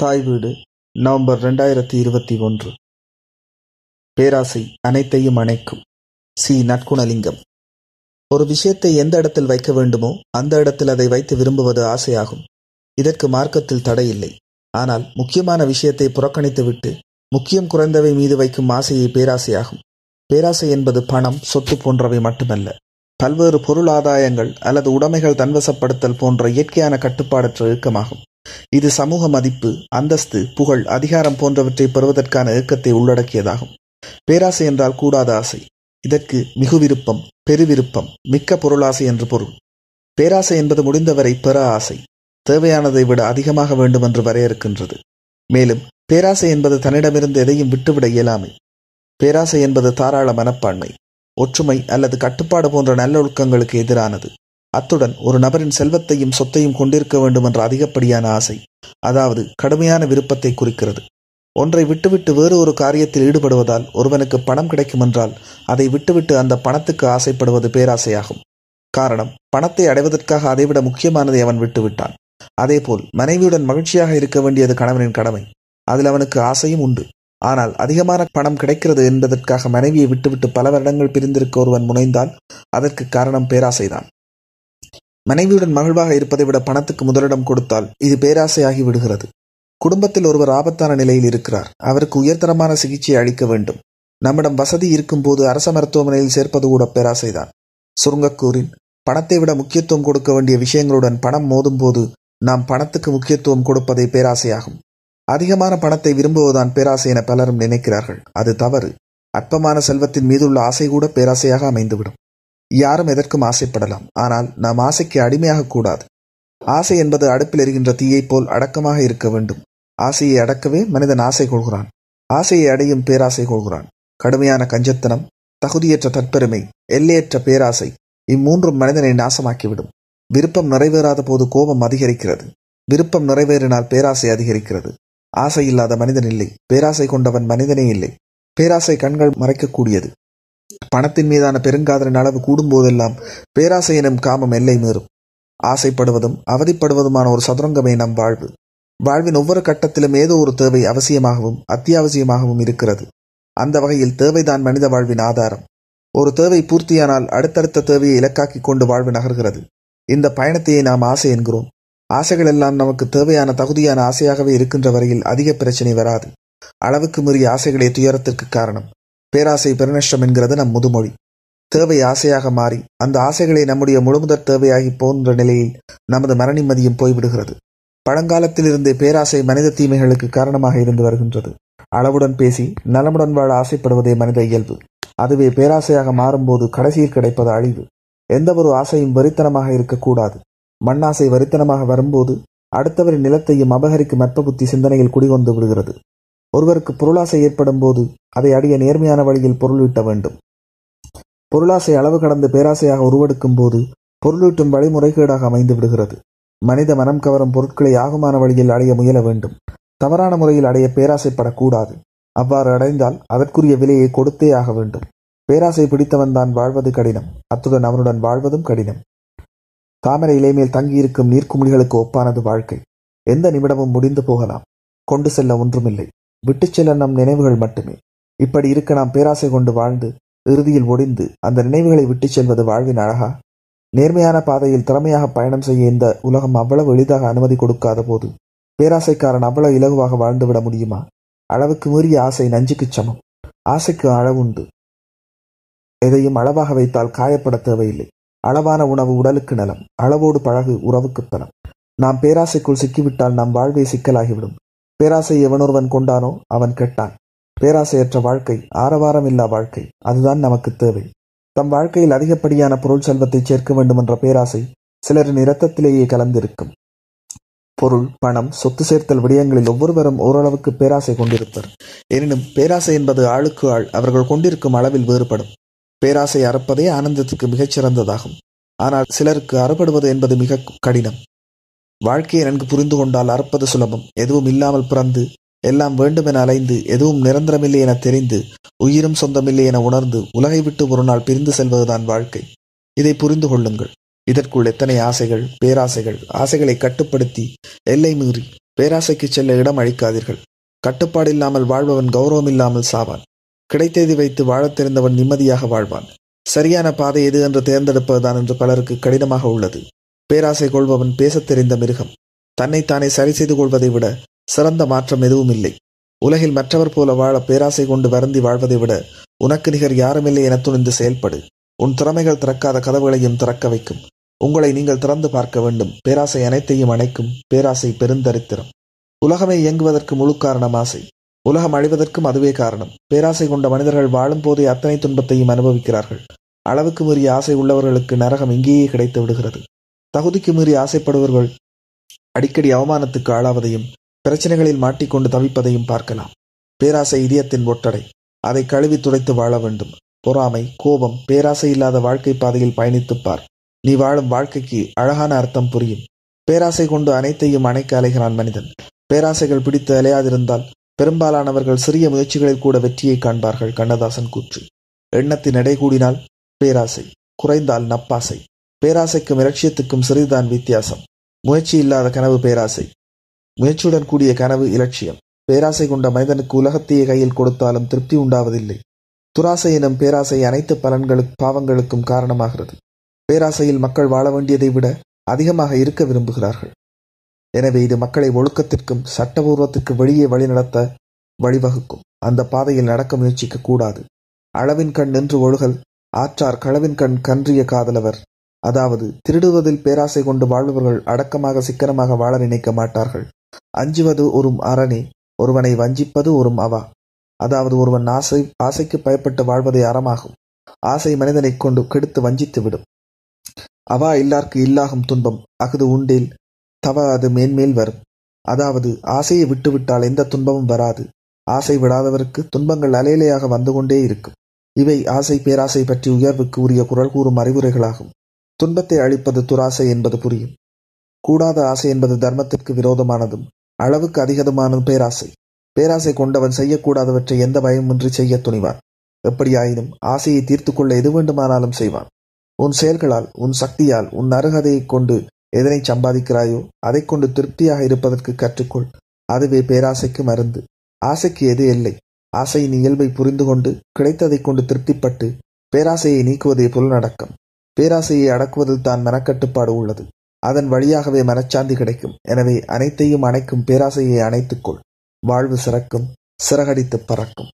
தாய் வீடு நவம்பர் ரெண்டாயிரத்தி இருபத்தி ஒன்று. பேராசை அனைத்தையும் அணைக்கும். சி. நற்குணலிங்கம். ஒரு விஷயத்தை எந்த இடத்தில் வைக்க வேண்டுமோ அந்த இடத்தில் அதை வைத்து விரும்புவது ஆசையாகும். இதற்கு மார்க்கத்தில் தடையில்லை. ஆனால் முக்கியமான விஷயத்தை புறக்கணித்துவிட்டு முக்கியம் குறைந்தவை மீது வைக்கும் ஆசையை பேராசையாகும். பேராசை என்பது பணம் சொத்து போன்றவை மட்டுமல்ல. பல்வேறு பொருள் ஆதாயங்கள் அல்லது உடைமைகள் தன்வசப்படுத்தல் போன்ற இயற்கையான கட்டுப்பாடற்ற இயக்கமாகும். இது சமூக மதிப்பு அந்தஸ்து புகழ் அதிகாரம் போன்றவற்றை பெறுவதற்கான இயக்கத்தை உள்ளடக்கியதாகும். பேராசை என்றால் கூடாத ஆசை. இதற்கு மிகு விருப்பம் பெருவிருப்பம் மிக்க பொருளாசை என்று பொருள். பேராசை என்பது முடிந்தவரை பெற ஆசை. தேவையானதை விட அதிகமாக வேண்டும் என்று வரையறுக்கின்றது. மேலும் பேராசை என்பது தன்னிடமிருந்து எதையும் விட்டுவிட இயலாமை. பேராசை என்பது தாராள மனப்பான்மை ஒற்றுமை அல்லது கட்டுப்பாடு போன்ற நல்லொழுக்கங்களுக்கு எதிரானது. அத்துடன் ஒரு நபரின் செல்வத்தையும் சொத்தையும் கொண்டிருக்க வேண்டும் என்ற அதிகப்படியான ஆசை அதாவது கடுமையான விருப்பத்தை குறிக்கிறது. ஒன்றை விட்டுவிட்டு வேறு ஒரு காரியத்தில் ஈடுபடுவதால் ஒருவனுக்கு பணம் கிடைக்கும் என்றால் அதை விட்டுவிட்டு அந்த பணத்துக்கு ஆசைப்படுவது பேராசையாகும். காரணம் பணத்தை அடைவதற்காக அதைவிட முக்கியமானதை அவன் விட்டுவிட்டான். அதேபோல் மனைவியுடன் மகிழ்ச்சியாக இருக்க வேண்டியது கணவனின் கடமை. அதில் அவனுக்கு ஆசையும் உண்டு. ஆனால் அதிகமான பணம் கிடைக்கிறது என்பதற்காக மனைவியை விட்டுவிட்டு பல வருடங்கள் பிரிந்திருக்க ஒருவன் முனைந்தால் அதற்கு காரணம் பேராசைதான். மனைவியுடன் மகிழ்வாக இருப்பதை விட பணத்துக்கு முதலிடம் கொடுத்தால் இது பேராசையாகி விடுகிறது. குடும்பத்தில் ஒருவர் ஆபத்தான நிலையில் இருக்கிறார். அவருக்கு உயர்தரமான சிகிச்சை அளிக்க வேண்டும். நம்மிடம் வசதி இருக்கும்போது அரச மருத்துவமனையில் சேர்ப்பது கூட பேராசைதான். சுருங்கக்கூறின் பணத்தை விட முக்கியத்துவம் கொடுக்க வேண்டிய விஷயங்களுடன் பணம் மோதும்போது நாம் பணத்துக்கு முக்கியத்துவம் கொடுப்பதே பேராசையாகும். அதிகமான பணத்தை விரும்புவதுதான் பேராசை என பலரும் நினைக்கிறார்கள். அது தவறு. அற்பமான செல்வத்தின் மீதுள்ள ஆசை கூட பேராசையாக அமைந்துவிடும். யாரும் எதற்கும் ஆசைப்படலாம். ஆனால் நாம் ஆசைக்கு அடிமையாக கூடாது. ஆசை என்பது அடுப்பில் எரிகின்ற தீயைப் போல் அடக்கமாக இருக்க வேண்டும். ஆசையை அடக்கவே மனிதன் ஆசை கொள்கிறான். ஆசையை அடையும் பேராசை கொள்கிறான். கடுமையான கஞ்சத்தனம் தகுதியற்ற தற்பெருமை எல்லையற்ற பேராசை இம்மூன்றும் மனிதனை நாசமாக்கிவிடும். விருப்பம் நிறைவேறாத போது கோபம் அதிகரிக்கிறது. விருப்பம் நிறைவேறினால் பேராசை அதிகரிக்கிறது. ஆசை இல்லாத மனிதன் இல்லை. பேராசை கொண்டவன் மனிதனே இல்லை. பேராசை கண்கள் மறைக்கக்கூடியது. பணத்தின் மீதான பெருங்காதலின் அளவு கூடும்போதெல்லாம் பேராசை எனும் காமம் எல்லை மீறும். ஆசைப்படுவதும் அவதிப்படுவதுமான ஒரு சதுரங்கமே நம் வாழ்வு. வாழ்வின் ஒவ்வொரு கட்டத்திலும் ஏதோ ஒரு தேவை அவசியமாகவும் அத்தியாவசியமாகவும் இருக்கிறது. அந்த வகையில் தேவைதான் மனித வாழ்வின் ஆதாரம். ஒரு தேவை பூர்த்தியானால் அடுத்தடுத்த தேவையை இலக்காக்கி கொண்டு வாழ்வு நகர்கிறது. இந்த பயணத்தையே நாம் ஆசை என்கிறோம். ஆசைகள் எல்லாம் நமக்கு தேவையான தகுதியான ஆசையாகவே இருக்கின்ற வரையில் அதிக பிரச்சனை வராது. அளவுக்கு மீறிய ஆசைகளே துயரத்திற்கு காரணம். பேராசை பெருநஷ்டம் என்கிறது நம் முதுமொழி. தேவை ஆசையாக மாறி அந்த ஆசைகளை நம்முடைய முழுமுதற் தேவையாகி போன்ற நிலையில் நமது மரணிமதியும் போய்விடுகிறது. பழங்காலத்தில் இருந்தே பேராசை மனித தீமைகளுக்கு காரணமாக இருந்து வருகின்றது. அளவுடன் பேசி நலமுடன் வாழ ஆசைப்படுவதே மனித இயல்பு. அதுவே பேராசையாக மாறும்போது கடைசியில் கிடைப்பது அழிவு. எந்த ஒரு ஆசையும் வரித்தனமாக இருக்கக்கூடாது. மண்ணாசை வரித்தனமாக வரும்போது அடுத்தவரின் நிலத்தையும் அபகரிக்கும் அற்ப புத்தி சிந்தனையில் குடிகொண்டு விடுகிறது. ஒருவருக்கு பொருளாசை ஏற்படும் போது அதை அடைய நேர்மையான வழியில் பொருளீட்ட வேண்டும். பொருளாசை அளவு கடந்து பேராசையாக உருவெடுக்கும் போது பொருளீட்டும் வழிமுறைகேடாக அமைந்து விடுகிறது. மனித மனம் கவரும் பொருட்களை ஆகுமான வழியில் அடைய முயல வேண்டும். தவறான முறையில் அடைய பேராசைப்படக்கூடாது. அவ்வாறு அடைந்தால் அதற்குரிய விலையை கொடுத்தே ஆக வேண்டும். பேராசை பிடித்தவன் தான் வாழ்வது கடினம். அத்துடன் அவனுடன் வாழ்வதும் கடினம். தாமரை இலைமேல் தங்கியிருக்கும் நீர்க்குமிழிகளுக்கு ஒப்பானது வாழ்க்கை. எந்த நிமிடமும் முடிந்து போகலாம். கொண்டு செல்ல ஒன்றுமில்லை. விட்டுச் செல்ல நம் நினைவுகள் மட்டுமே. இப்படி இருக்க நாம் பேராசை கொண்டு வாழ்ந்து இறுதியில் ஒடிந்து அந்த நினைவுகளை விட்டுச் செல்வது வாழ்வின் அழகா? நேர்மையான பாதையில் திறமையாக பயணம் செய்ய இந்த உலகம் அவ்வளவு எளிதாக அனுமதி கொடுக்காத போது பேராசைக்காரன் அவ்வளவு இலகுவாக வாழ்ந்துவிட முடியுமா? அளவுக்கு மீறிய ஆசை நஞ்சுக்கு சமம். ஆசைக்கு அளவுண்டு எதையும் அளவாக வைத்தால் காயப்பட தேவையில்லை. அளவான உணவு உடலுக்கு நலம். அளவோடு பழகு உறவுக்குப் பலம். நாம் பேராசைக்குள் சிக்கிவிட்டால் நம் வாழ்வே சிக்கலாகிவிடும். பேராசை எவனொருவன் கொண்டானோ அவன் கெட்டான். பேராசையற்ற வாழ்க்கை ஆரவாரம் இல்லா வாழ்க்கை அதுதான் நமக்கு தேவை. தம் வாழ்க்கையில் அதிகப்படியான பொருள் செல்வத்தை சேர்க்க வேண்டும் என்ற பேராசை சிலரின் இரத்தத்திலேயே கலந்திருக்கும். பொருள் பணம் சொத்து சேர்த்தல் விடயங்களில் ஒவ்வொருவரும் ஓரளவுக்கு பேராசை கொண்டிருப்பர். எனினும் பேராசை என்பது ஆளுக்கு ஆள் அவர்கள் கொண்டிருக்கும் அளவில் வேறுபடும். பேராசை அறுப்பதே ஆனந்தத்துக்கு மிகச் சிறந்ததாகும் ஆனால் சிலருக்கு அறுபடுவது என்பது மிக கடினம். வாழ்க்கையை நன்கு புரிந்து கொண்டால் அறுப்பது சுலபம். எதுவும் இல்லாமல் பிறந்து எல்லாம் வேண்டுமென அலைந்து எதுவும் நிரந்தரமில்லை என தெரிந்து உயிரும் சொந்தமில்லை என உணர்ந்து உலகை விட்டு ஒரு நாள் பிரிந்து செல்வதுதான் வாழ்க்கை. இதை புரிந்து கொள்ளுங்கள். இதற்குள் எத்தனை ஆசைகள் பேராசைகள் ஆசைகளை கட்டுப்படுத்தி எல்லை மீறி பேராசைக்கு செல்ல இடம் அளிக்காதீர்கள். கட்டுப்பாடில்லாமல் வாழ்பவன் கௌரவமில்லாமல் சாவான். கிடைத்ததை வைத்து வாழத் தெரிந்தவன் நிம்மதியாக வாழ்வான். சரியான பாதை எது என்று தேர்ந்தெடுப்பதுதான் என்று பலருக்கு கடினமாக உள்ளது. பேராசை கொள்பவன் பேசத் தெரிந்த மிருகம். தன்னைத்தானே சரி செய்து கொள்வதை விட சிறந்த மாற்றம் எதுவும் இல்லை. உலகில் மற்றவர் போல வாழ பேராசை கொண்டு வருந்தி வாழ்வதை விட உனக்கு நிகர் யாருமில்லை என துணிந்து செயல்படு. உன் திறமைகள் திறக்காத கதவுகளையும் திறக்க வைக்கும். உங்களை நீங்கள் திறந்து பார்க்க வேண்டும். பேராசை அனைத்தையும் அணைக்கும் பேராசை பெருந்தரித்திரம். உலகமே இயங்குவதற்கு முழு காரணம் ஆசை. உலகம் அழிவதற்கும் அதுவே காரணம். பேராசை கொண்ட மனிதர்கள் வாழும் போதே அத்தனை துன்பத்தையும் அனுபவிக்கிறார்கள். அளவுக்கு மீறிய ஆசை உள்ளவர்களுக்கு நரகம் இங்கேயே கிடைத்து விடுகிறது. தகுதிக்கு மீறி ஆசைப்படுவர்கள் அடிக்கடி அவமானத்துக்கு ஆளாவதையும் பிரச்சனைகளில் மாட்டிக்கொண்டு தவிப்பதையும் பார்க்கலாம். பேராசை இதயத்தின் ஒட்டடை அதை கழுவி துடைத்து வாழ வேண்டும். பொறாமை கோபம் பேராசை இல்லாத வாழ்க்கை பாதையில் பயணித்துப் பார். நீ வாழும் வாழ்க்கைக்கு அழகான அர்த்தம் புரியும். பேராசை கொண்டு அனைத்தையும் அணைக்க அலைகிறான் மனிதன். பேராசைகள் பிடித்து அலையாதிருந்தால் பெரும்பாலானவர்கள் சிறிய முயற்சிகளில் கூட வெற்றியை காண்பார்கள் கண்ணதாசன் கூற்று. எண்ணத்தின் எடை கூடினால் பேராசை குறைந்தால் நப்பாசை. பேராசைக்கும் இலட்சியத்துக்கும் சிறிதுதான் வித்தியாசம். முயற்சி இல்லாத கனவு பேராசை. முயற்சியுடன் கூடிய கனவு இலட்சியம். பேராசை கொண்ட மனிதனுக்கு உலகத்தையே கையில் கொடுத்தாலும் திருப்தி உண்டாவதில்லை. துராசை எனும் பேராசை அனைத்து பலன்களுக்கு பாவங்களுக்கும் காரணமாகிறது. பேராசையில் மக்கள் வாழ வேண்டியதை விட அதிகமாக இருக்க விரும்புகிறார்கள். எனவே இது மக்களை ஒழுக்கத்திற்கும் சட்டபூர்வத்திற்கு வெளியே வழிநடத்த வழிவகுக்கும். அந்த பாதையில் நடக்க முயற்சிக்க கூடாது. அளவின் கண் நின்று ஒழுகல் ஆற்றார் களவின் கண் கன்றிய காதலவர் அதாவது திருடுவதில் பேராசை கொண்டு வாழ்பவர்கள் அடக்கமாக சிக்கனமாக வாழ நினைக்க மாட்டார்கள். அஞ்சுவது ஒரு அரணே ஒருவனை வஞ்சிப்பது ஒரு அவா. அதாவது ஒருவன் ஆசை ஆசைக்கு பயப்பட்டு வாழ்வதே அறமாகும். ஆசை மனிதனை கொண்டு கெடுத்து வஞ்சித்து விடும். அவா இல்லார்க்கு இல்லாகும் துன்பம் அஃது உண்டில் தவ அது மேன்மேல் வரும். அதாவது ஆசையை விட்டுவிட்டால் எந்த துன்பமும் வராது. ஆசை விடாதவருக்கு துன்பங்கள் அலையிலையாக வந்து கொண்டே இருக்கும். இவை ஆசை பேராசை பற்றி உயர்வுக்கு உரிய குரல் கூறும் அறிவுரைகளாகும். துன்பத்தை அழிப்பது துராசை என்பது புரியும். கூடாத ஆசை என்பது தர்மத்திற்கு விரோதமானதும் அளவுக்கு அதிகமானதும் பேராசை. பேராசை கொண்டவன் செய்யக்கூடாதவற்றை எந்த பயமின்றி செய்ய துணிவான். எப்படியாயினும் ஆசையை தீர்த்து கொள்ள எது வேண்டுமானாலும் செய்வான். உன் செயல்களால் உன் சக்தியால் உன் அருகதையைக் கொண்டு எதனை சம்பாதிக்கிறாயோ அதை கொண்டு திருப்தியாக இருப்பதற்கு கற்றுக்கொள். அதுவே பேராசைக்கு மருந்து. ஆசைக்கு எது இல்லை. ஆசையின் இயல்பை புரிந்து கொண்டு கிடைத்ததைக் கொண்டு திருப்திப்பட்டு பேராசையை நீக்குவதே புலனடக்கம் பேராசையை அடக்குவதில் தான் மனக்கட்டுப்பாடு உள்ளது. அதன் வழியாகவே மனச்சாந்தி கிடைக்கும். எனவே அனைத்தையும் அணைக்கும் பேராசையை அணைத்துக்கொள் வாழ்வு சிறக்கும். சிறகடித்து பறக்கும்.